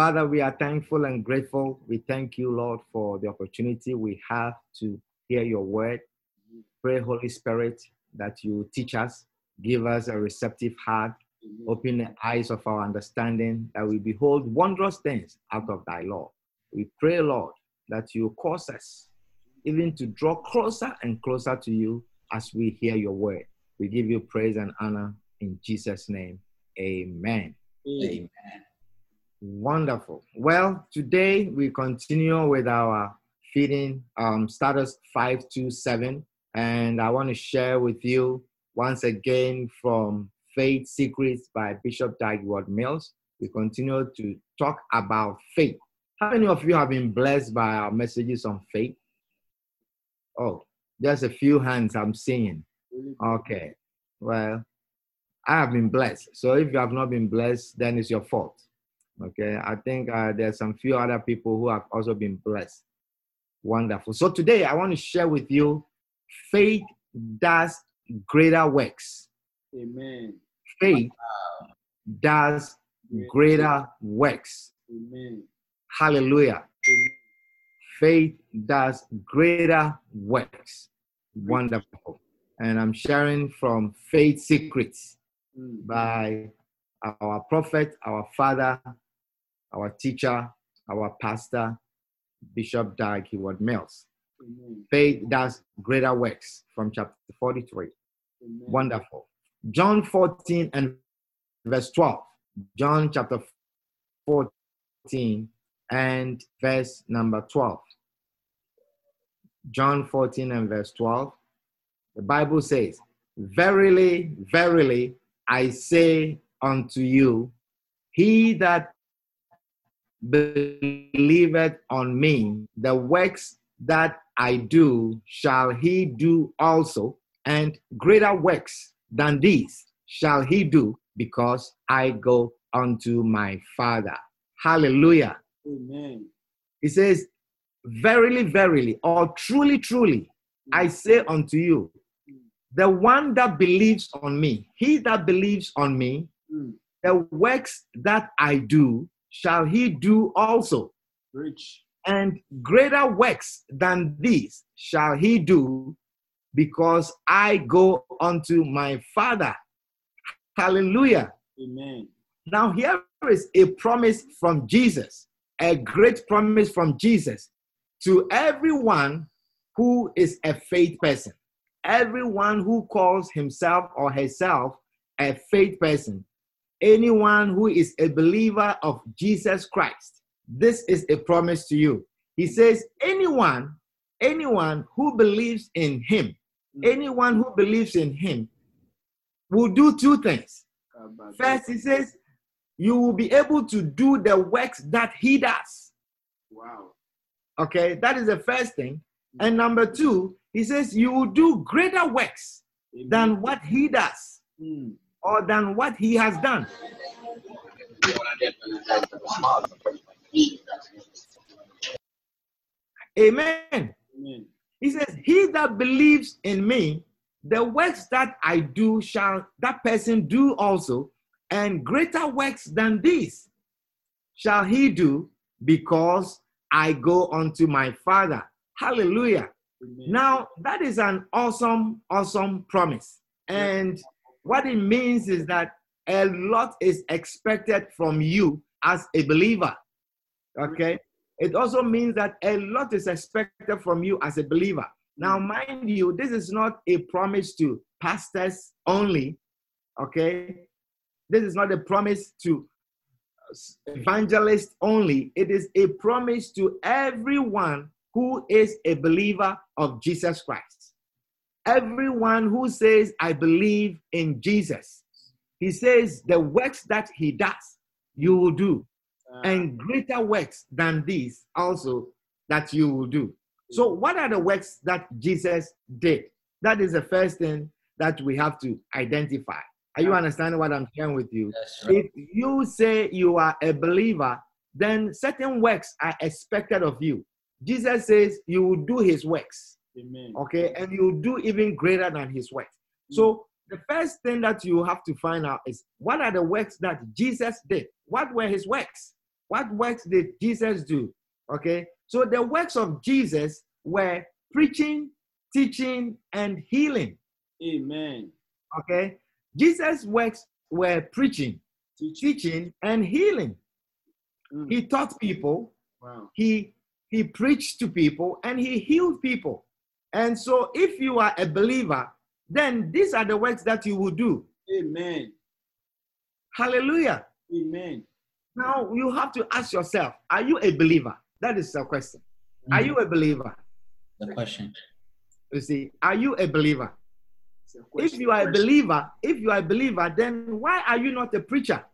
Father, we are thankful and grateful. We thank you, Lord, for the opportunity we have to hear your word. Pray, Holy Spirit, that you teach us, give us a receptive heart, open the eyes of our understanding, that we behold wondrous things out of thy law. We pray, Lord, that you cause us even to draw closer and closer to you as we hear your word. We give you praise and honor in Jesus' name. Amen. Amen. Wonderful. Well, today we continue with our feeding um, status 527, and I want to share with you once again from Faith Secrets by Bishop Dag Heward-Mills. We continue to talk about faith. How many of you have been blessed by our messages on faith? Oh, there's a few hands I'm seeing. Okay. Well, I have been blessed. So if you have not been blessed, then it's your fault. Okay, I think uh, there's some few other people who have also been blessed. Wonderful. So today I want to share with you faith does greater works. Amen. Faith does greater works. Amen. Hallelujah. Faith does greater works. Wonderful. And I'm sharing from Faith Secrets Mm. by our prophet, our father, our teacher, our pastor, Bishop Dag Heward-Mills. Amen. Faith does greater works from chapter 43. Amen. Wonderful. John 14 and verse 12. John chapter 14 and verse number 12. John 14 and verse 12. The Bible says, Verily, verily, I say unto you, he that believeth on me, the works that I do shall he do also, and greater works than these shall he do, because I go unto my Father. Hallelujah. Amen. He says, Verily, verily, or truly, truly, I say unto you, the one that believes on me, he that believes on me, Mm. the works that I do shall he do also, Rich. and greater works than these shall he do, because I go unto my Father. Hallelujah. Amen. Now, here is a promise from Jesus, a great promise from Jesus to everyone who is a faith person, everyone who calls himself or herself a faith person, anyone who is a believer of Jesus Christ. This is a promise to you. He says, anyone, anyone who believes in him, anyone who believes in him will do two things. First, he says, you will be able to do the works that he does. Wow. Okay, that is the first thing. And number two, he says, you will do greater works Amen. than what he does Mm. Or than what he has done. Amen. Amen. He says, He that believes in me, the works that I do shall that person do also, and greater works than these shall he do, because I go unto my Father. Hallelujah. Amen. Now, that is an awesome, awesome promise. And what it means is that a lot is expected from you as a believer. Okay? It also means that a lot is expected from you as a believer. Now, mind you, this is not a promise to pastors only. Okay? This is not a promise to evangelists only. It is a promise to everyone who is a believer of Jesus Christ. Everyone who says, I believe in Jesus. He says, the works that he does, you will do, Ah, and greater works than these also that you will do. So, what are the works that Jesus did? That is the first thing that we have to identify. Are you understanding what I'm sharing with you? Right. If you say you are a believer, then certain works are expected of you. Jesus says you will do his works, Amen. okay, and you do even greater than his works. So, the first thing that you have to find out is what are the works that Jesus did? What were his works? What works did Jesus do? Okay, so the works of Jesus were preaching, teaching, and healing. Amen. Okay, Jesus' works were preaching, Teach. teaching, and healing. Mm. He taught people, Wow. he he preached to people, and he healed people. And so, if you are a believer, then these are the works that you will do. Amen. Hallelujah. Amen. Now you have to ask yourself, are you a believer? That is the question. Are you a believer? the question? You see, are you a believer? If you are a believer, if you are a believer, then why are you not a preacher?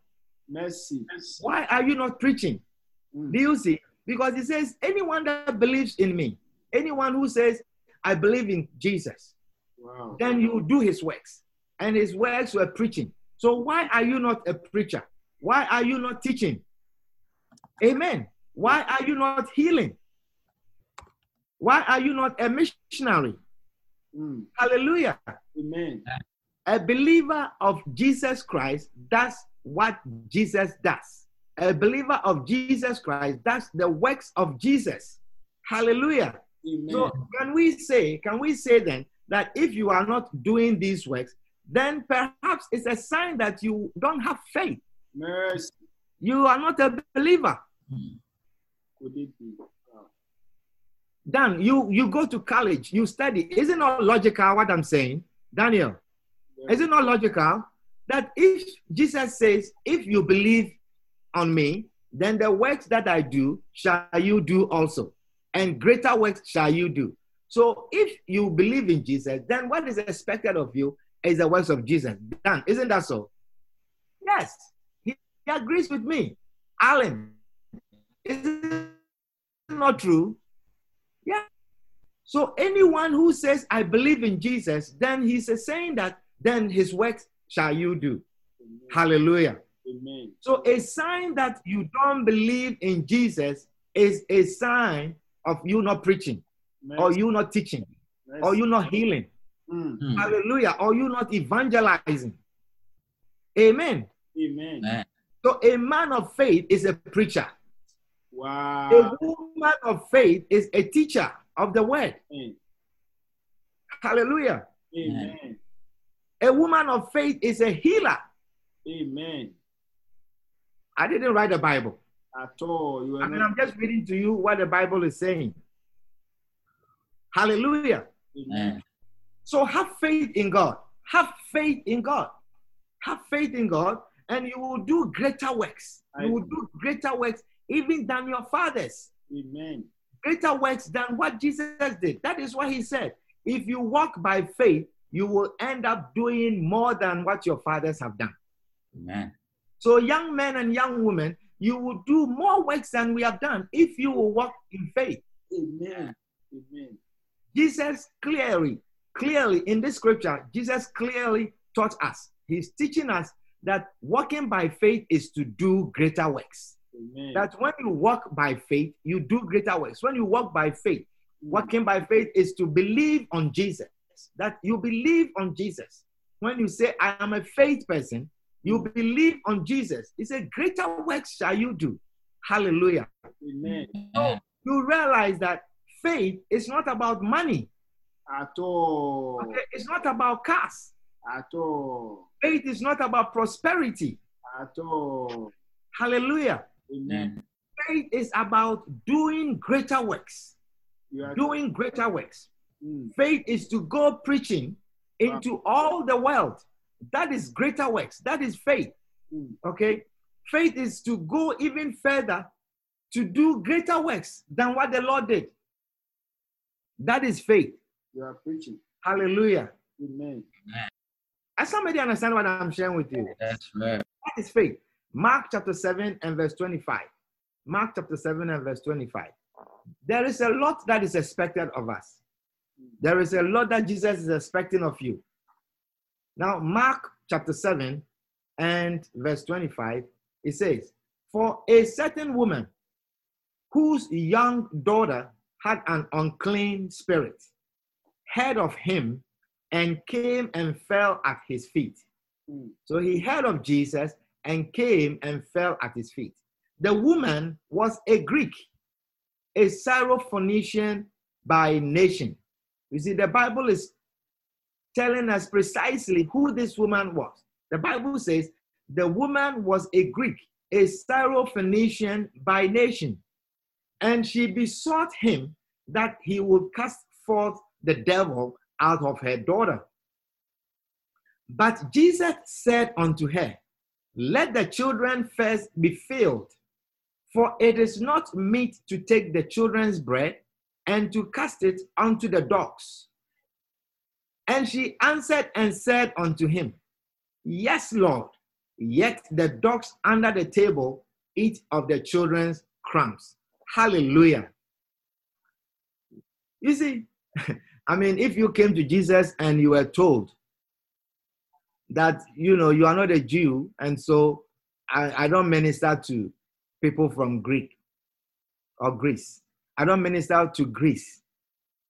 Mercy. Why are you not preaching? Mm. Do you see? Because he says, anyone that believes in me, anyone who says, I believe in Jesus, Wow. then you do his works. And his works were preaching. So why are you not a preacher? Why are you not teaching? Amen. Why are you not healing? Why are you not a missionary? Mm. Hallelujah. Amen. A believer of Jesus Christ does what Jesus does. A believer of Jesus Christ does the works of Jesus. Hallelujah. Amen. So can we say, can we say then that if you are not doing these works, then perhaps it's a sign that you don't have faith. Mercy. You are not a believer. Hmm. Could it be? Wow. Dan, you you go to college, you study. Is it not logical what I'm saying, Daniel? Is it not logical that if Jesus says, if you believe on me, then the works that I do shall you do also, and greater works shall you do. So if you believe in Jesus, then what is expected of you is the works of Jesus. Dan, isn't that so? Yes, he, he agrees with me. Alan, is it not true? Yeah. So anyone who says, I believe in Jesus, then he's saying that then his works shall you do. Amen. Hallelujah. Amen. So a sign that you don't believe in Jesus is a sign of you not preaching, or you not teaching, Mercy. or you not healing. Mm. Hallelujah. Or you not evangelizing. Amen. Amen. Amen. So a man of faith is a preacher. Wow. A woman of faith is a teacher of the word. Amen. Hallelujah. Amen. A woman of faith is a healer. Amen. I didn't write the Bible. At all. You I mean, I'm just reading to you what the Bible is saying. Hallelujah. Amen. So have faith in God. Have faith in God. Have faith in God, and you will do greater works. You will do greater works even than your fathers. Amen. Greater works than what Jesus did. That is what he said. If you walk by faith, you will end up doing more than what your fathers have done. Amen. So, young men and young women, you will do more works than we have done if you will walk in faith. Amen. Amen. Jesus clearly, clearly in this scripture, Jesus clearly taught us. He's teaching us that walking by faith is to do greater works. Amen. That when you walk by faith, you do greater works. When you walk by faith, mm. walking by faith is to believe on Jesus. That you believe on Jesus. When you say, I am a faith person, you believe on Jesus. It's a greater works shall you do. Hallelujah. Amen. Amen. You realize that faith is not about money. At all. Okay? It's not about cars. At all. Faith is not about prosperity. At all. Hallelujah. Amen. Faith is about doing greater works. You are Doing greater works. Mm. Faith is to go preaching into all the world. That is greater works. That is faith. Mm. Okay? Faith is to go even further to do greater works than what the Lord did. That is faith. You are preaching. Hallelujah. Amen. As somebody understand what I'm sharing with you? That's right. That is faith. Mark chapter 7 and verse 25. Mark chapter 7 and verse 25. there is a lot that is expected of us. There is a lot that Jesus is expecting of you. Now, Mark chapter 7 and verse 25, it says, For a certain woman whose young daughter had an unclean spirit heard of him and came and fell at his feet. Mm. So he heard of Jesus and came and fell at his feet. The woman was a Greek, a Syrophoenician by nation. You see, the Bible is telling us precisely who this woman was. The Bible says the woman was a Greek, a Syrophoenician by nation, and she besought him that he would cast forth the devil out of her daughter. But Jesus said unto her, Let the children first be filled, for it is not meet to take the children's bread and to cast it unto the dogs. And she answered and said unto him, Yes, Lord, yet the dogs under the table eat of the children's crumbs. Hallelujah. You see, I mean, if you came to Jesus and you were told that, you know, you are not a Jew, and so I, I don't minister to people from Greek or Greece. I don't minister to Greece,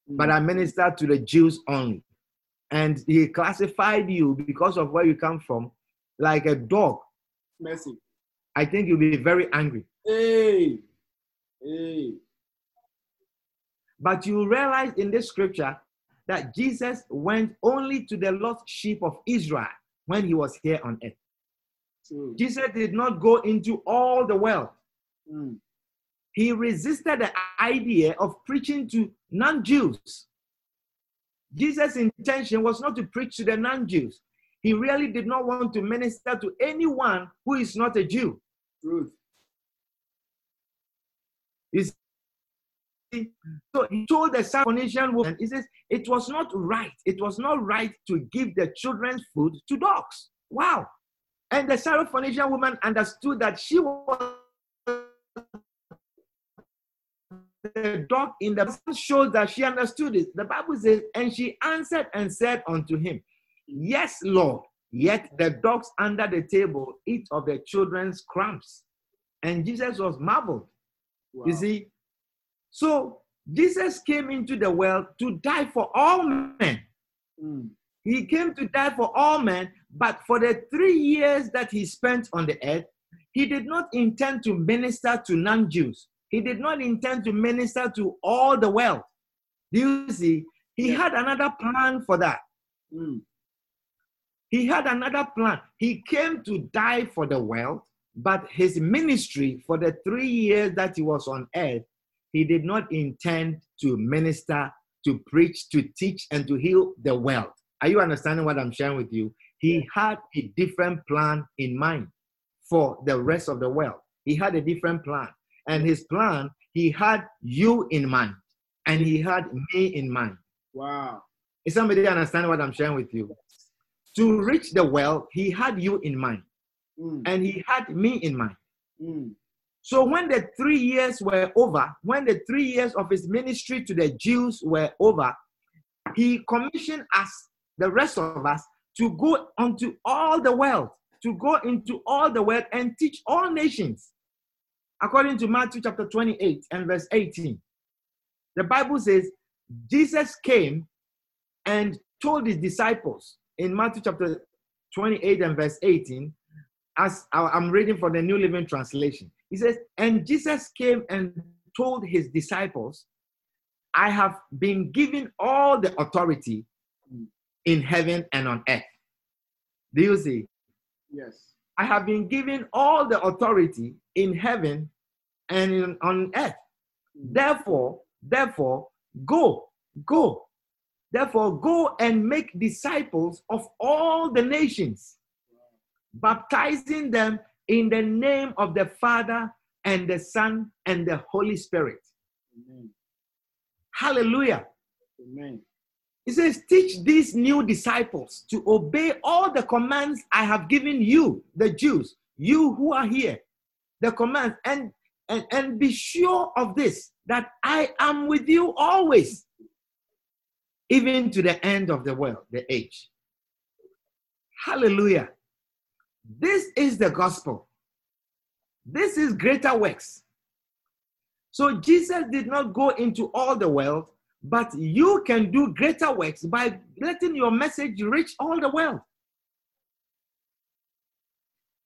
but mm. I minister to the Jews only. And he classified you because of where you come from like a dog. Mercy. I think you'll be very angry. Hey. Hey. But you realize in this scripture that Jesus went only to the lost sheep of Israel when he was here on earth. True. Jesus did not go into all the world. Mm. He resisted the idea of preaching to non Jews. Jesus' intention was not to preach to the non Jews. He really did not want to minister to anyone who is not a Jew. Truth. So he told the Syrophoenician woman, he says, it was not right. It was not right to give the children's food to dogs. Wow. And the Syrophoenician woman understood that she was the dog in the Bible shows that she understood it. The Bible says, and she answered and said unto him, Yes, Lord, yet the dogs under the table eat of the children's crumbs. And Jesus was marveled. Wow. You see? So Jesus came into the world to die for all men. Mm. He came to die for all men, but for the three years that he spent on the earth, he did not intend to minister to non Jews. He did not intend to minister to all the world. Do you see? He Yeah. had another plan for that. Mm. He had another plan. He came to die for the world, but his ministry for the three years that he was on earth, he did not intend to minister, to preach, to teach, and to heal the world. Are you understanding what I'm sharing with you? He had a different plan in mind for the rest of the world. He had a different plan. And his plan, he had you in mind, and he had me in mind. Wow. Is somebody understand what I'm sharing with you? To reach the world, he had you in mind, Mm. and he had me in mind. Mm. So when the three years were over, when the three years of his ministry to the Jews were over, he commissioned us, the rest of us, to go onto all the world, to go into all the world and teach all nations. According to Matthew chapter 28 and verse 18, the Bible says Jesus came and told his disciples in Matthew chapter 28 and verse 18, as I'm reading from the New Living Translation. He says, And Jesus came and told his disciples, I have been given all the authority in heaven and on earth. Do you see? Yes. I have been given all the authority in heaven and in, on earth. Mm. Therefore, therefore, go, go. Therefore, go and make disciples of all the nations, baptizing them in the name of the Father and the Son and the Holy Spirit. Amen. Hallelujah. Amen. He says, Teach these new disciples to obey all the commands I have given you, the Jews, you who are here, the commands, and, and, and be sure of this that I am with you always, even to the end of the world, the age. Hallelujah. This is the gospel. This is greater works. So Jesus did not go into all the world, but you can do greater works by letting your message reach all the world.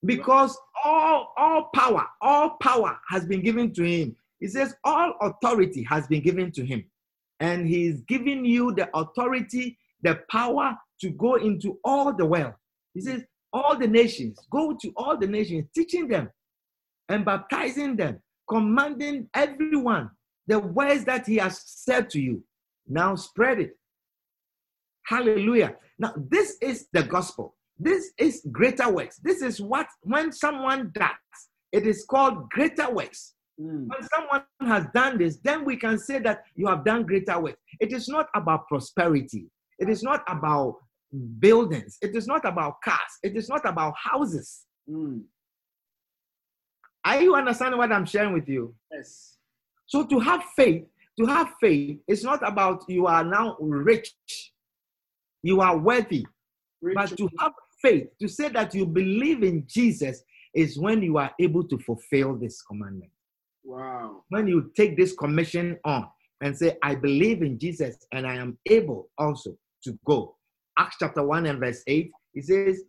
Because all, all power, all power has been given to him. He says, all authority has been given to him. And he's giving you the authority, the power to go into all the world. He says, all the nations, go to all the nations, teaching them and baptizing them, commanding everyone the words that he has said to you. Now spread it. Hallelujah. Now, this is the gospel. This is greater works. This is what, when someone does, it is called greater works. Mm. When someone has done this, then we can say that you have done greater works. It is not about prosperity. It is not about buildings. It is not about cars. It is not about houses. Mm. Are you understanding what I'm sharing with you? Yes. So to have faith, to have faith, it's not about you are now rich, you are worthy, but to have faith, to say that you believe in Jesus, is when you are able to fulfill this commandment. wow. When you take this commission on and say, I believe in Jesus and I am able also to go. Acts chapter 1 and verse 8, it says,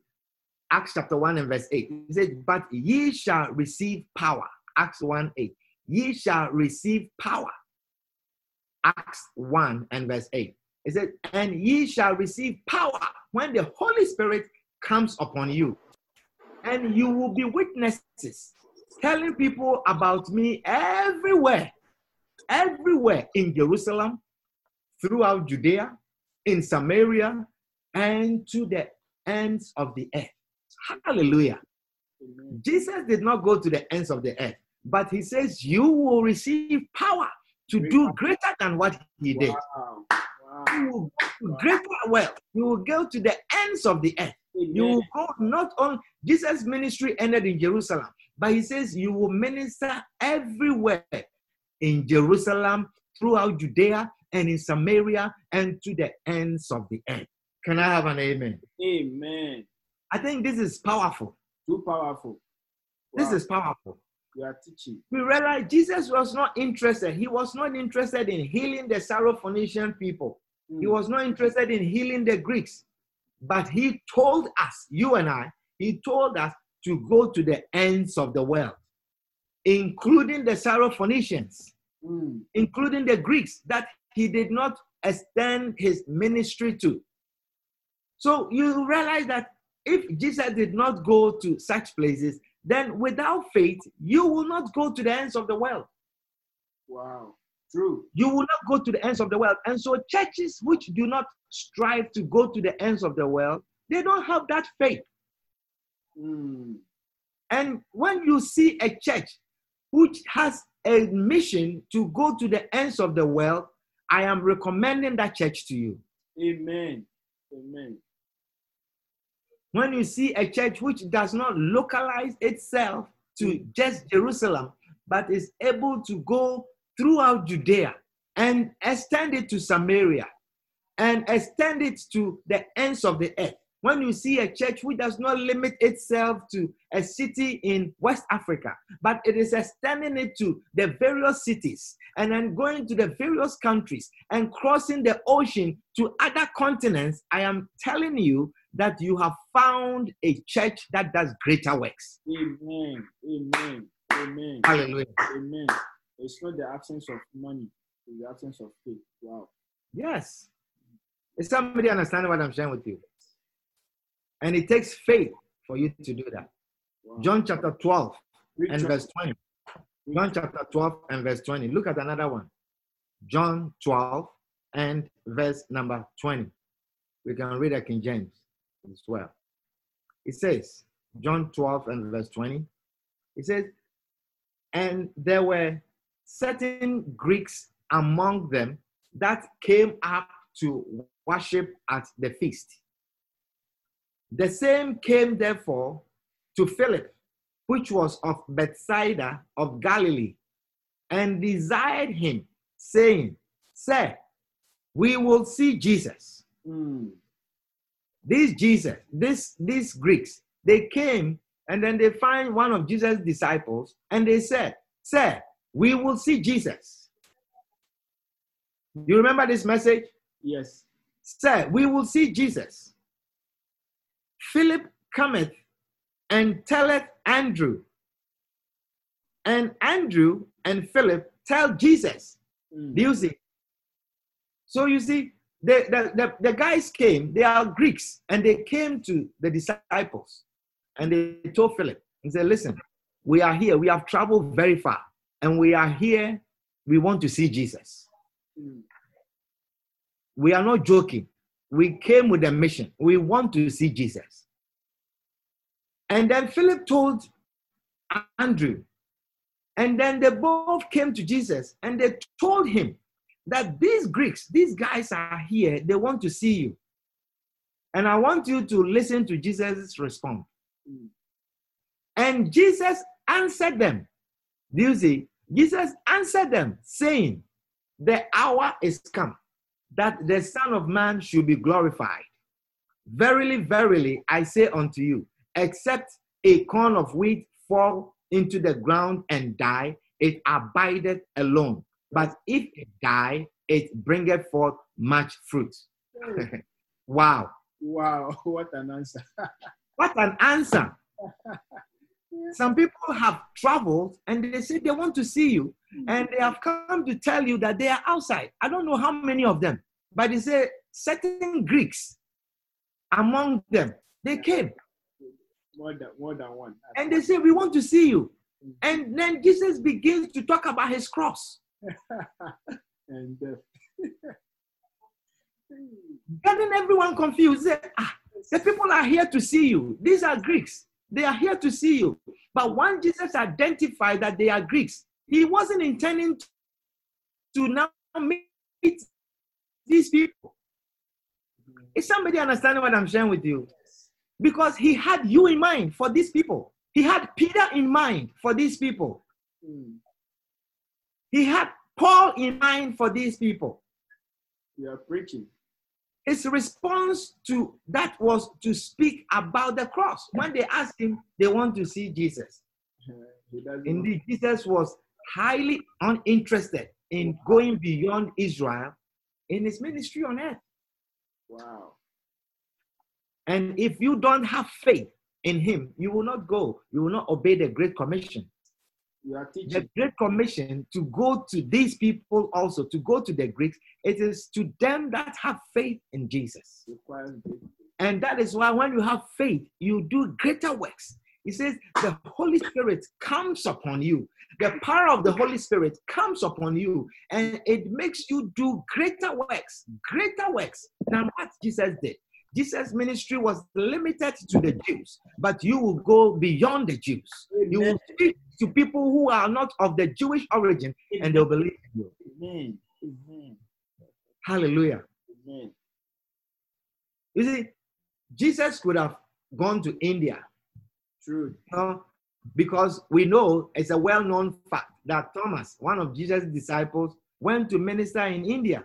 Acts chapter 1 and verse 8, it says, But ye shall receive power. Acts 1 8. Ye shall receive power. Acts 1 and verse 8. It says, And ye shall receive power when the Holy Spirit comes upon you. And you will be witnesses, telling people about me everywhere, everywhere in Jerusalem, throughout Judea, in Samaria, and to the ends of the earth. Hallelujah. Amen. Jesus did not go to the ends of the earth, but he says, You will receive power to do greater than what he did. Wow. Wow. You will go to greater wealth. You will go to the ends of the earth. You will go not on Jesus' ministry ended in Jerusalem, but he says you will minister everywhere in Jerusalem, throughout Judea, and in Samaria, and to the ends of the earth. Can I have an amen? Amen. I think this is powerful. Too powerful. This is powerful. You are teaching. We realize Jesus was not interested. He was not interested in healing the Syrophoenician people. He Mm. was not interested in healing the Greeks. But he told us, you and I, he told us to go to the ends of the world, including the Syrophoenicians, Mm. including the Greeks that he did not extend his ministry to. So you realize that if Jesus did not go to such places, then without faith, you will not go to the ends of the world. Wow. True. you will not go to the ends of the world. And so, churches which do not strive to go to the ends of the world, they don't have that faith. Mm. And when you see a church which has a mission to go to the ends of the world, I am recommending that church to you. Amen. Amen. When you see a church which does not localize itself to mm. just Jerusalem, but is able to go throughout Judea and extend it to Samaria and extend it to the ends of the earth. When you see a church which does not limit itself to a city in West Africa, but it is extending it to the various cities and then going to the various countries and crossing the ocean to other continents, I am telling you that you have found a church that does greater works. Amen. Amen. Amen. Hallelujah. Amen. It's not the absence of money, it's the absence of faith. Wow. Yes. Is somebody understanding what I'm sharing with you? And it takes faith for you to do that. wow. John chapter 12 Read and John- verse 20. John chapter 12 and verse 20. Look at another one. John 12 and verse number 20. We can read it King James as well. It says, John 12 and verse 20. It says, And there were certain Greeks among them that came up to worship at the feast. The same came therefore to Philip, which was of Bethsaida of Galilee, and desired him, saying, Sir, we will see Jesus. Mm. This Jesus, this these Greeks, they came and then they find one of Jesus' disciples and they said, Sir, we will see Jesus. You remember this message? Yes. Sir, we will see Jesus. Philip cometh and telleth Andrew. And Andrew and Philip tell Jesus. Mm. Do you see? So you see, the, the, the, guys came, they are Greeks, and they came to the disciples and they told Philip and said, Listen, we are here, we have traveled very far, and we are here, we want to see Jesus. We are not joking. We came with a mission. We want to see Jesus. And then Philip told Andrew, and then they both came to Jesus and they told him that these Greeks, these guys are here, they want to see you. And I want you to listen to Jesus' response. And Jesus answered them. Do you see? Jesus answered them, saying, The hour is come that the Son of Man should be glorified. Verily, verily, I say unto you, except a corn of wheat fall into the ground and die, it abideth alone. But if it die, it bringeth forth much fruit. Wow. wow, what an answer. What an answer. Some people have traveled and they say they want to see you, hmm. and they have come to tell you that they are outside. I don't know how many of them, but they say certain Greeks among them, they came more than more than one. and they say, We want to see you. Hmm. And then Jesus begins to talk about his cross, and uh, getting everyone confused. Ah, the people are here to see you. These are Greeks. They are here to see you. But when Jesus identified that they are Greeks, he wasn't intending to now meet these people. Is somebody understanding what I'm sharing with you? Because he had you in mind for these people. He had Peter in mind for these people. mm, He had Paul in mind for these people. you are preaching. His response to that was to speak about the cross. When they asked him, they want to see Jesus. Indeed, Jesus was highly uninterested in going beyond Israel in his ministry on earth. Wow. And if you don't have faith in him, you will not go. You will not obey the Great Commission. You are The. Great Commission to go to these people also, to go to the Greeks, it is to them that have faith in Jesus. And that is why when you have faith, you do greater works. He says the Holy Spirit comes upon you. The power of the Holy Spirit comes upon you and it makes you do greater works, greater works than what Jesus did. Jesus' ministry was limited to the Jews, but you will go beyond the Jews. You will speak to people who are not of the Jewish origin and they'll believe in you. Amen. Amen. Hallelujah. Amen. You see, Jesus could have gone to India True. know, because we know it's a well-known fact that Thomas, one of Jesus' disciples, went to minister in India.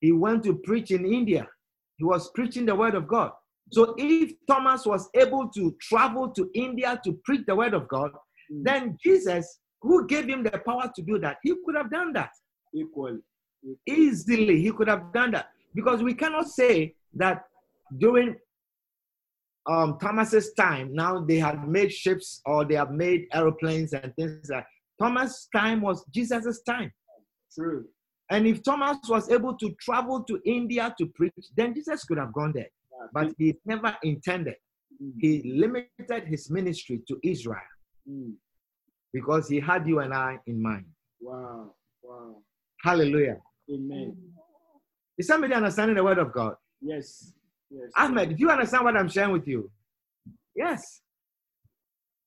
He went to preach in India. He was preaching the word of God. So if Thomas was able to travel to India to preach the word of God, Mm, then Jesus, who gave him the power to do that, he could have done that equally. Easily. He could have done that because we cannot say that during um, Thomas's time, now they have made ships or they have made aeroplanes and things like. that. Thomas' time was Jesus's time, True. And if Thomas was able to travel to India to preach, then Jesus could have gone there. But he never intended. mm, He limited his ministry to Israel mm. because he had you and I in mind. Wow. Wow. Hallelujah. Amen. Is somebody understanding the word of God? Yes. Yes. Ahmed, do you understand what I'm sharing with you? Yes.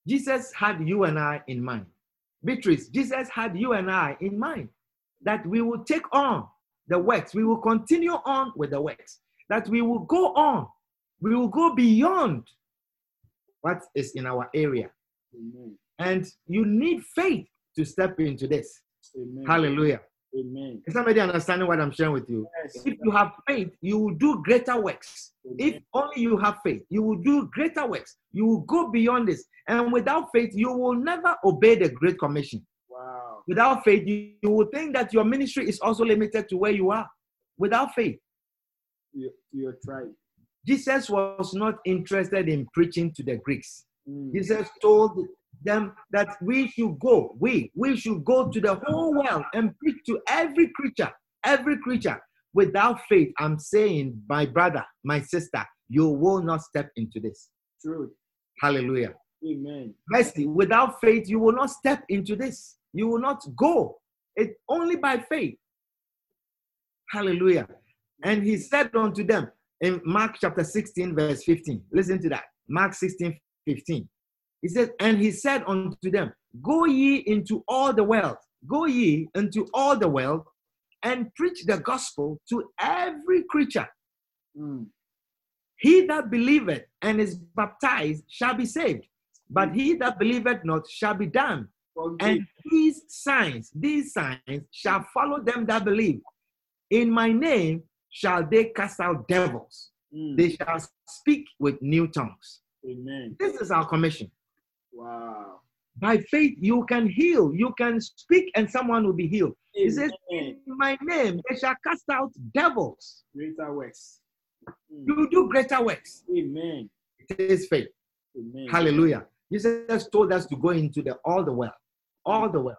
Jesus had you and I in mind. Beatrice, Jesus had you and I in mind that we will take on the works, we will continue on with the works, that we will go on, we will go beyond what is in our area. Amen. And you need faith to step into this. Amen. Hallelujah. Amen. Is somebody understanding what I'm sharing with you? Yes. If you have faith, you will do greater works. If only you have faith, you will do greater works. You will go beyond this. And without faith, you will never obey the Great Commission. Wow. Without faith, you, you will think that your ministry is also limited to where you are. Without faith, To to your tribe. Jesus was not interested in preaching to the Greeks. Mm. Jesus told them that we should go, we, we should go to the whole world and preach to every creature, every creature. Without faith, I'm saying, my brother, my sister, you will not step into this. Truth. Hallelujah. Amen. Mercy, without faith, you will not step into this. You will not go. It only by faith. Hallelujah. And he said unto them in Mark chapter 16, verse 15. Listen to that. Mark 16, 15. He said, And he said unto them, Go ye into all the world, go ye into all the world, and preach the gospel to every creature. Mm. He that believeth and is baptized shall be saved, but he that believeth not shall be damned. And these signs, these signs shall follow them that believe. In my name shall they cast out devils. Mm. They shall speak with new tongues. Amen. This is our commission. Wow. By faith, you can heal. You can speak, and someone will be healed. He says, In my name, they shall cast out devils. Greater works. Mm. You do greater works. Amen. It is faith. Amen. Hallelujah. Jesus has told us to go into the all the world. All the world.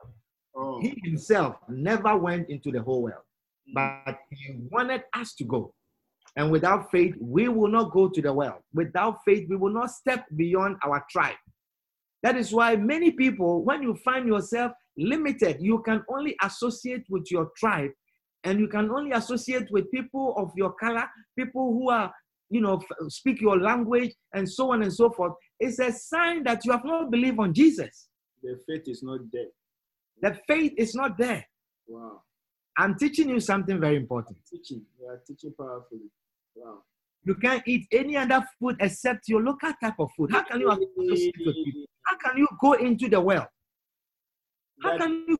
Oh. He himself never went into the whole world, Mm. but he wanted us to go. And without faith, we will not go to the world. Without faith, we will not step beyond our tribe. That is why many people, when you find yourself limited, you can only associate with your tribe and you can only associate with people of your color, people who are, you know, speak your language and so on and so forth. It's a sign that you have not believed on Jesus. The faith is not there. The faith is not there. Wow. I'm teaching you something very important. Teaching. You are teaching powerfully. Wow. You can't eat any other food except your local type of food. How can you associate with people? How can you go into the well? How can you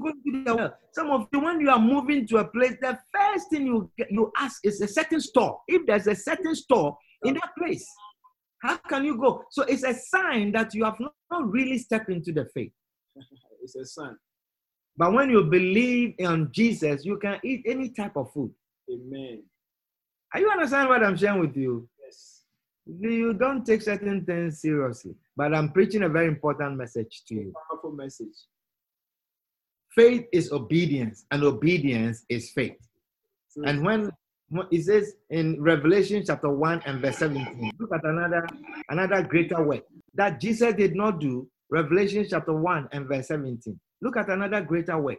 go into the well? Some of you, when you are moving to a place, the first thing you you ask is a certain store. If there's a certain store in that place, how can you go? So it's a sign that you have not, really stepped into the faith. it's a sign. But when you believe in Jesus, you can eat any type of food. Amen. Are you understand what I'm sharing with you? Yes. You don't take certain things seriously. But I'm preaching a very important message to you. Powerful message. Faith is obedience, and obedience is faith. And when it says in Revelation chapter 1 and verse 17, look at another another greater work that Jesus did not do. Revelation chapter 1 and verse 17. Look at another greater work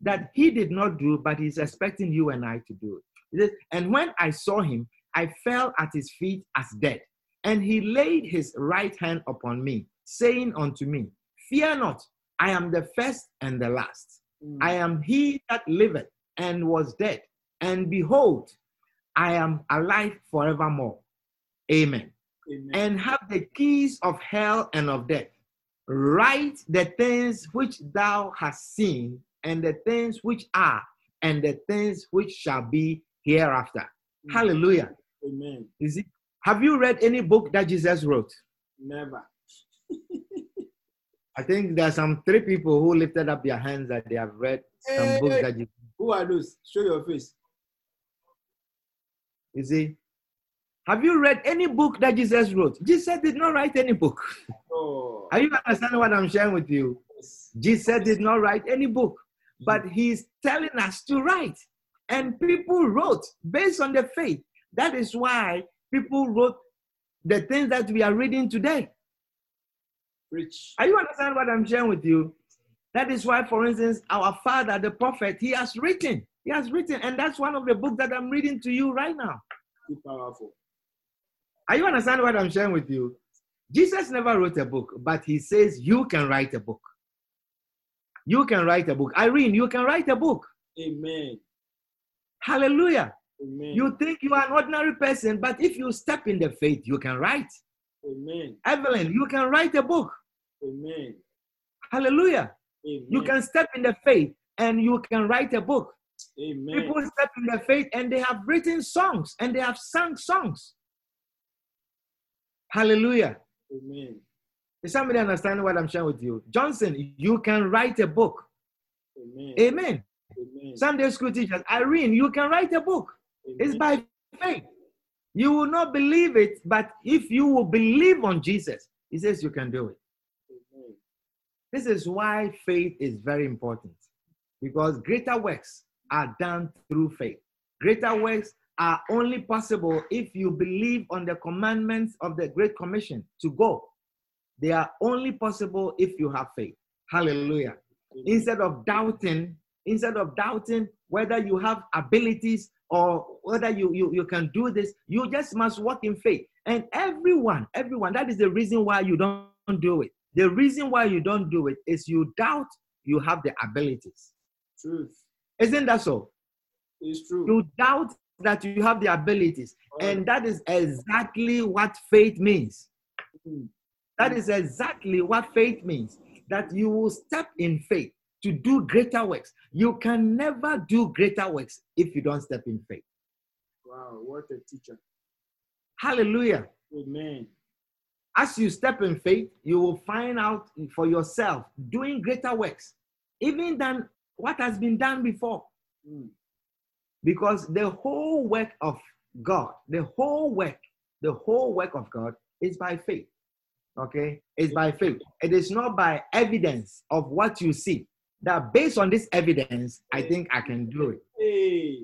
that he did not do, but he's expecting you and I to do it. It says, and when I saw him, I fell at his feet as dead. And he laid his right hand upon me, saying unto me, Fear not, I am the first and the last. Mm. I am he that liveth and was dead, and behold, I am alive forevermore. Amen. Amen. And have the keys of hell and of death. Write the things which thou hast seen, and the things which are, and the things which shall be hereafter. Mm. Hallelujah. Amen. Is it? Have you read any book that Jesus wrote? Never. I think there are some three people who lifted up their hands that they have read some Hey, books hey. that you, Who are those? Show your face. You see. Have you read any book that Jesus wrote? Jesus did not write any book. Oh. Are you understanding what I'm sharing with you? yes. Jesus did not write any book, but mm. he's telling us to write. And people wrote based on the faith. That is why people wrote the things that we are reading today. Preach. Are you understand what I'm sharing with you? That is why, for instance, our father, the prophet, he has written. He has written, and that's one of the books that I'm reading to you right now. Too powerful. Are you understand what I'm sharing with you? Jesus never wrote a book, but he says you can write a book. You can write a book. Irene, you can write a book. Amen. Hallelujah. Amen. You think you are an ordinary person, but if you step in the faith, you can write. Amen. Evelyn, you can write a book. Amen. Hallelujah. Amen. You can step in the faith and you can write a book. Amen. People step in the faith and they have written songs and they have sung songs. Hallelujah. Amen. Is somebody understand what I'm sharing with you? Johnson, you can write a book. Amen. Amen. Amen. Sunday school teachers, Irene, you can write a book. It's by faith. You will not believe it, but if you will believe on Jesus, he says you can do it. Amen. This is why faith is very important because greater works are done through faith. Greater works are only possible if you believe on the commandments of the Great Commission to go. They are only possible if you have faith. Hallelujah. Instead of doubting, instead of doubting whether you have abilities or whether you, you, you can do this, you just must walk in faith. And everyone, everyone, that is the reason why you don't do it. The reason why you don't do it is you doubt you have the abilities. Truth. Isn't that so? It's true. You doubt that you have the abilities. And that is exactly what faith means. Mm. That is exactly what faith means. That you will step in faith to do greater works. You can never do greater works if you don't step in faith. Wow, what a teacher. Hallelujah. Amen. As you step in faith, you will find out for yourself doing greater works, even than what has been done before. Mm. Because the whole work of God, the whole work, the whole work of God is by faith. Okay? It's by faith. It is not by evidence of what you see. That based on this evidence, I think I can do it. Hey.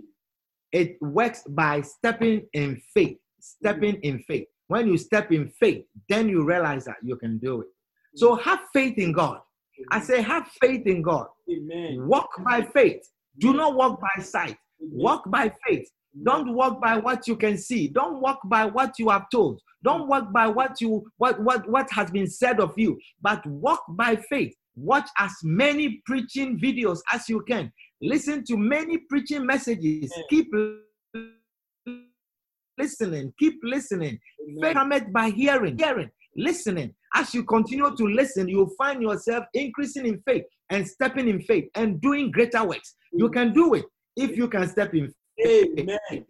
It works by stepping in faith. Stepping in faith. When you step in faith, then you realize that you can do it. So have faith in God. I say, have faith in God. Amen. Walk by faith. Do not walk by sight. Walk by faith. Don't walk by what you can see. Don't walk by what you have told. Don't walk by what you what what what has been said of you, but walk by faith. Watch as many preaching videos as you can. Listen to many preaching messages. Keep listening. Keep listening. Faith cometh by hearing. Hearing. Listening. As you continue to listen, you'll find yourself increasing in faith and stepping in faith and doing greater works. You can do it if you can step in faith. Amen.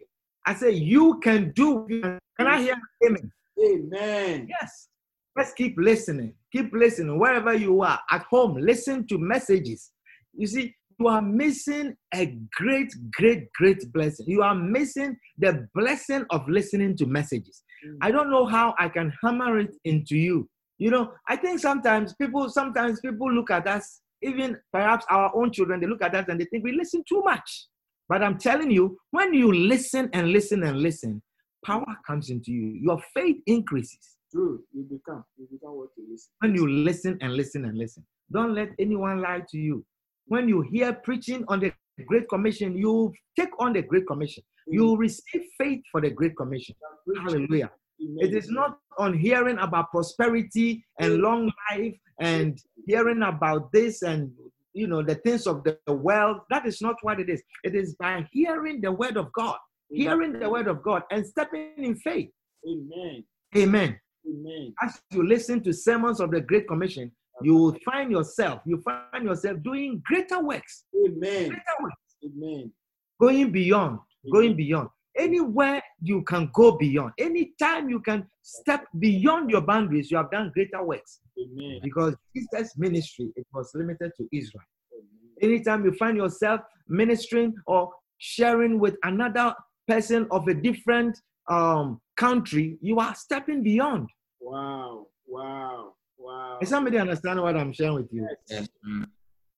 I say you can do. Can I hear amen? Amen. Yes. Let's keep listening. Keep listening wherever you are at home. Listen to messages. You see, you are missing a great, great, great blessing. You are missing the blessing of listening to messages. Mm. I don't know how I can hammer it into you. You know, I think sometimes people, sometimes people look at us, even perhaps our own children, they look at us and they think we listen too much. But I'm telling you, when you listen and listen and listen, power comes into you. Your faith increases True. You become. You become what you listen. when you listen and listen and listen. Don't let anyone lie to you. When you hear preaching on the Great Commission, you take on the Great Commission. You mm. receive faith for the Great Commission. Hallelujah. Amen. It is not on hearing about prosperity and mm. long life and hearing about this and you know the things of the world. That is not what it is. It is by hearing the word of God, mm. hearing the word of God and stepping in faith. Amen. Amen. Amen. As you listen to sermons of the Great Commission, you will find yourself, you find yourself doing greater works, Amen. greater works, Amen. going beyond, going beyond. Anywhere you can go beyond, anytime you can step beyond your boundaries, you have done greater works. Amen. Because Jesus' ministry, it was limited to Israel. Amen. Anytime you find yourself ministering or sharing with another person of a different um, country, you are stepping beyond. Wow. Wow. Wow. Is somebody understand what I'm sharing with you? Yes. Mm.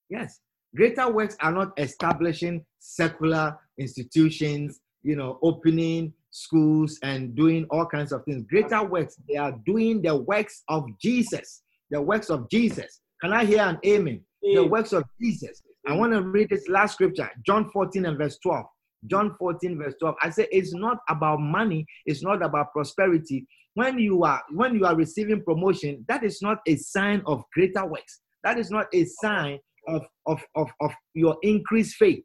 Yes. Greater works are not establishing secular institutions, you know, opening schools and doing all kinds of things. Greater works, they are doing the works of Jesus. The works of Jesus. Can I hear an amen? The works of Jesus. I want to read this last scripture, John 14 and verse 12. John 14, verse 12. I say it's not about money, it's not about prosperity. When you are when you are receiving promotion, that is not a sign of greater works. That is not a sign of, of, of, of your increased faith.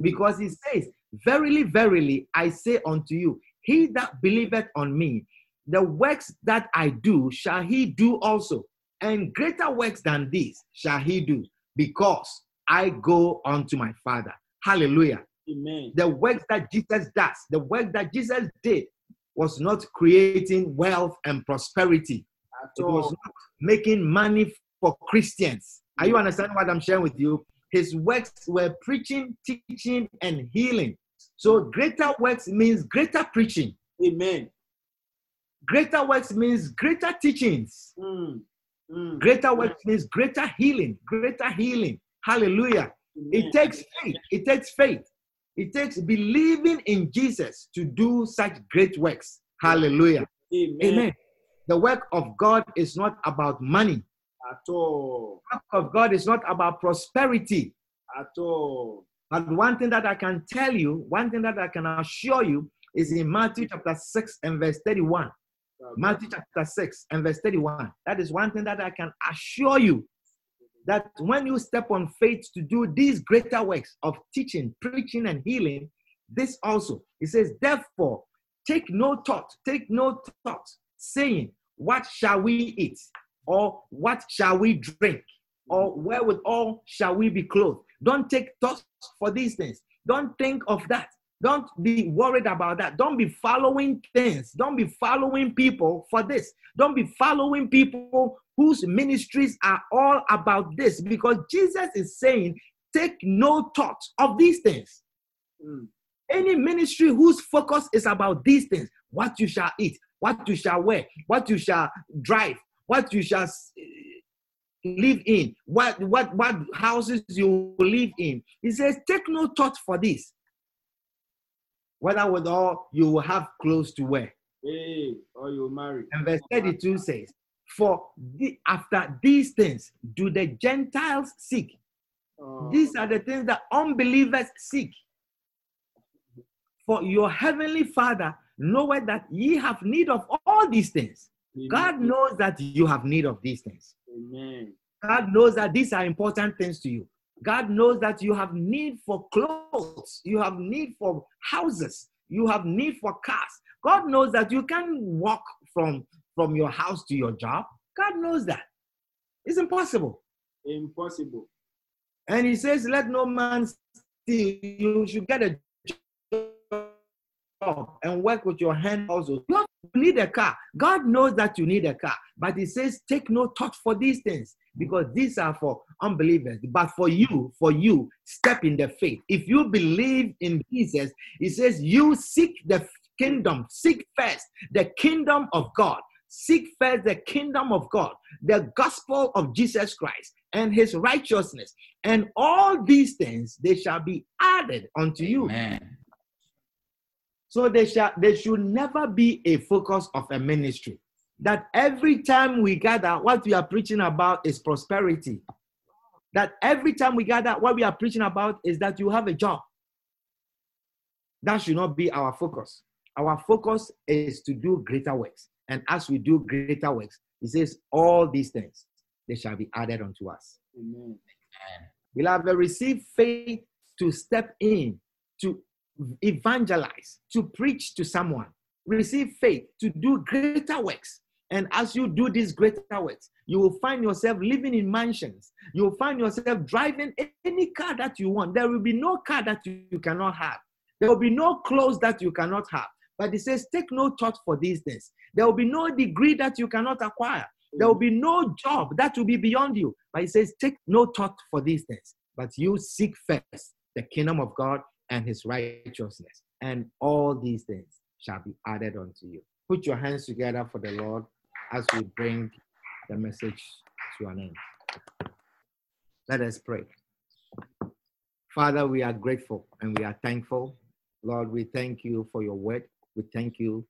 Because it says, Verily, verily, I say unto you, he that believeth on me, the works that I do shall he do also, and greater works than these shall he do, because I go unto my Father. Hallelujah. Amen. The works that Jesus does, the work that Jesus did, was not creating wealth and prosperity. At It was not making money for Christians. Are you understanding what I'm sharing with you? His works were preaching, teaching, and healing. So greater works means greater preaching. Amen. Greater works means greater teachings. Mm. Mm. Greater works means greater healing. Greater healing. Hallelujah. Amen. It takes faith. It takes faith. It takes believing in Jesus to do such great works. Hallelujah. Amen. Amen. The work of God is not about money. At all. The work of God is not about prosperity. At all. But one thing that I can tell you, one thing that I can assure you is in Matthew chapter 6 and verse 31. Matthew chapter 6 and verse 31. That is one thing that I can assure you that when you step on faith to do these greater works of teaching, preaching, and healing, this also, it says, therefore, take no thought, take no thought, saying, What shall we eat? Or what shall we drink? Or wherewithal shall we be clothed? Don't take thoughts for these things. Don't think of that. Don't be worried about that. Don't be following things. Don't be following people for this. Don't be following people whose ministries are all about this because Jesus is saying, take no thought of these things. Mm. Any ministry whose focus is about these things what you shall eat, what you shall wear, what you shall drive, what you shall live in, what, what, what houses you live in. He says, take no thought for this. Whether with all you will have clothes to wear. Hey, or you marry. And verse 32 says, For the, after these things do the Gentiles seek. Oh, These are the things that unbelievers seek. For your heavenly Father knoweth that ye have need of all these things. Amen. God knows that you have need of these things. Amen. God knows that these are important things to you. God knows that you have need for clothes, you have need for houses, you have need for cars. God knows that you can walk from, from your house to your job. God knows that. It's impossible. Impossible. And he says, Let no man steal. You should get a job and work with your hand also. You have- you need a car. God knows that you need a car, but he says, Take no thought for these things because these are for unbelievers. But for you, for you, step in the faith. If you believe in Jesus, he says, You seek the kingdom, seek first the kingdom of God. Seek first the kingdom of God, the gospel of Jesus Christ, and his righteousness. And all these things they shall be added unto you. So they shall they should never be a focus of a ministry. That every time we gather, what we are preaching about is prosperity. That every time we gather, what we are preaching about is that you have a job. That should not be our focus. Our focus is to do greater works. And as we do greater works, he says, all these things they shall be added unto us. Amen. Beloved, receive faith to step in, to evangelize, to preach to someone. Receive faith to do greater works. And as you do these greater works, you will find yourself living in mansions. You will find yourself driving any car that you want. There will be no car that you, cannot have. There will be no clothes that you cannot have. But it says, take no thought for these things. There will be no degree that you cannot acquire. There will be no job that will be beyond you. But it says, take no thought for these things. But you seek first the kingdom of God and his righteousness. And all these things shall be added unto you. Put your hands together for the Lord as we bring the message to an end. Let us pray. Father, we are grateful and we are thankful. Lord, we thank you for your word. We thank you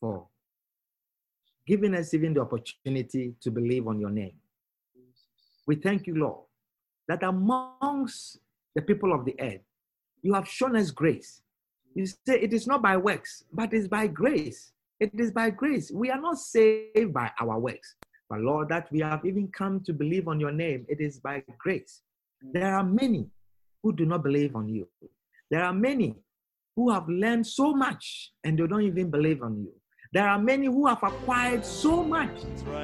for giving us even the opportunity to believe on your name. We thank you, Lord, that amongst the people of the earth, you have shown us grace. You say it is not by works, but it's by grace. It is by grace. We are not saved by our works, but Lord, that we have even come to believe on your name, it is by grace. There are many who do not believe on you. There are many who have learned so much and they don't even believe on you. There are many who have acquired so much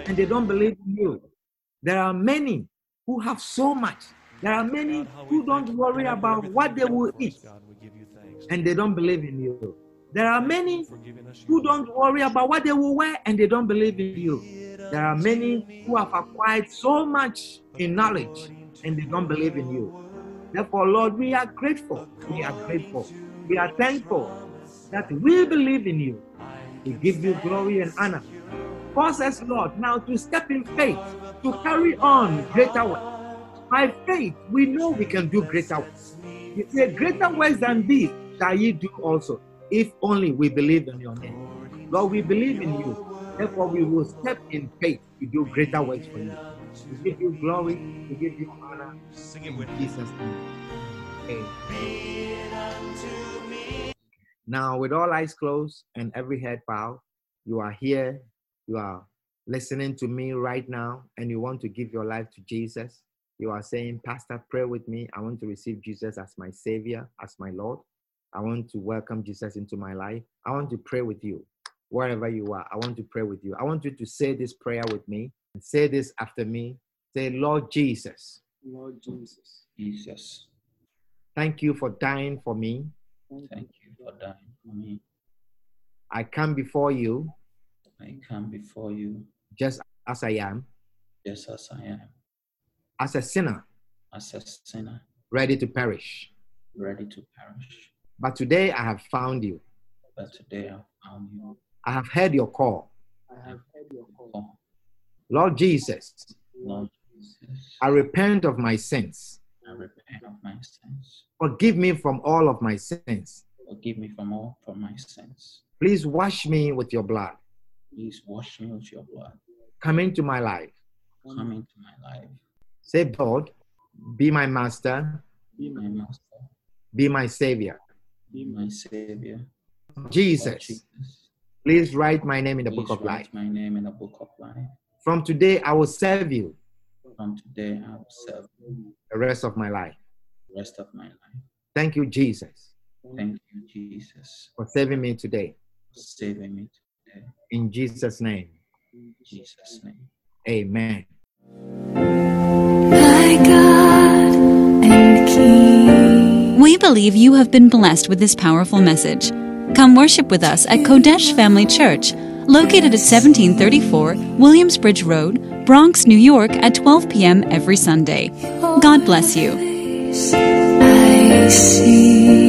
and they don't believe in you. There are many who have so much. There are many who don't worry about what they will eat and they don't believe in you. There are many who don't worry about what they will wear and they don't believe in you. There are many who have acquired so much in knowledge and they don't believe in you. Therefore, Lord, we are grateful. We are grateful. We are thankful that we believe in you. We give you glory and honor. Cause us, Lord, now to step in faith, to carry on greater work. By faith, we know we can do greater works. You say, greater works than these shall ye do also, if only we believe in your name. Lord, we believe in you. Therefore, we will step in faith to do greater works for you. We give you glory, we give you honor. In Jesus' name. Amen. Now, with all eyes closed and every head bowed, you are here, you are listening to me right now, and you want to give your life to Jesus. You are saying, Pastor, pray with me. I want to receive Jesus as my Savior, as my Lord. I want to welcome Jesus into my life. I want to pray with you wherever you are. I want to pray with you. I want you to say this prayer with me and say this after me. Say, Lord Jesus, Lord Jesus, Jesus, thank you for dying for me. thank thank you for dying for me. I come before you I come before you just as I am, just as I am, as a sinner, as a sinner, ready to perish. ready to perish. But today I have found you. But today I found you. I have heard your call. I have heard your call. Lord Jesus, Lord Jesus, I repent of my sins. I repent of my sins. Forgive me from all of my sins. Forgive me from all from my sins. Please wash me with your blood. Please wash me with your blood. Come into my life. Come into my life. Say, Lord, be my master, Be My master, be my savior. be my savior. Jesus, Jesus, please write my name in the book please of life. write my name in the book of life. From today, I will serve you From today I will serve you the rest of my life. the rest of my life. Thank you, Jesus, Thank you, Jesus, for saving me today. for saving me today. In Jesus' name, In Jesus' name. amen. My God and King. We believe you have been blessed with this powerful message. Come worship with us at Kodesh Family Church, located at 1734 Williamsbridge Road, Bronx, New York, at 12 p.m. every Sunday. God bless you. I see.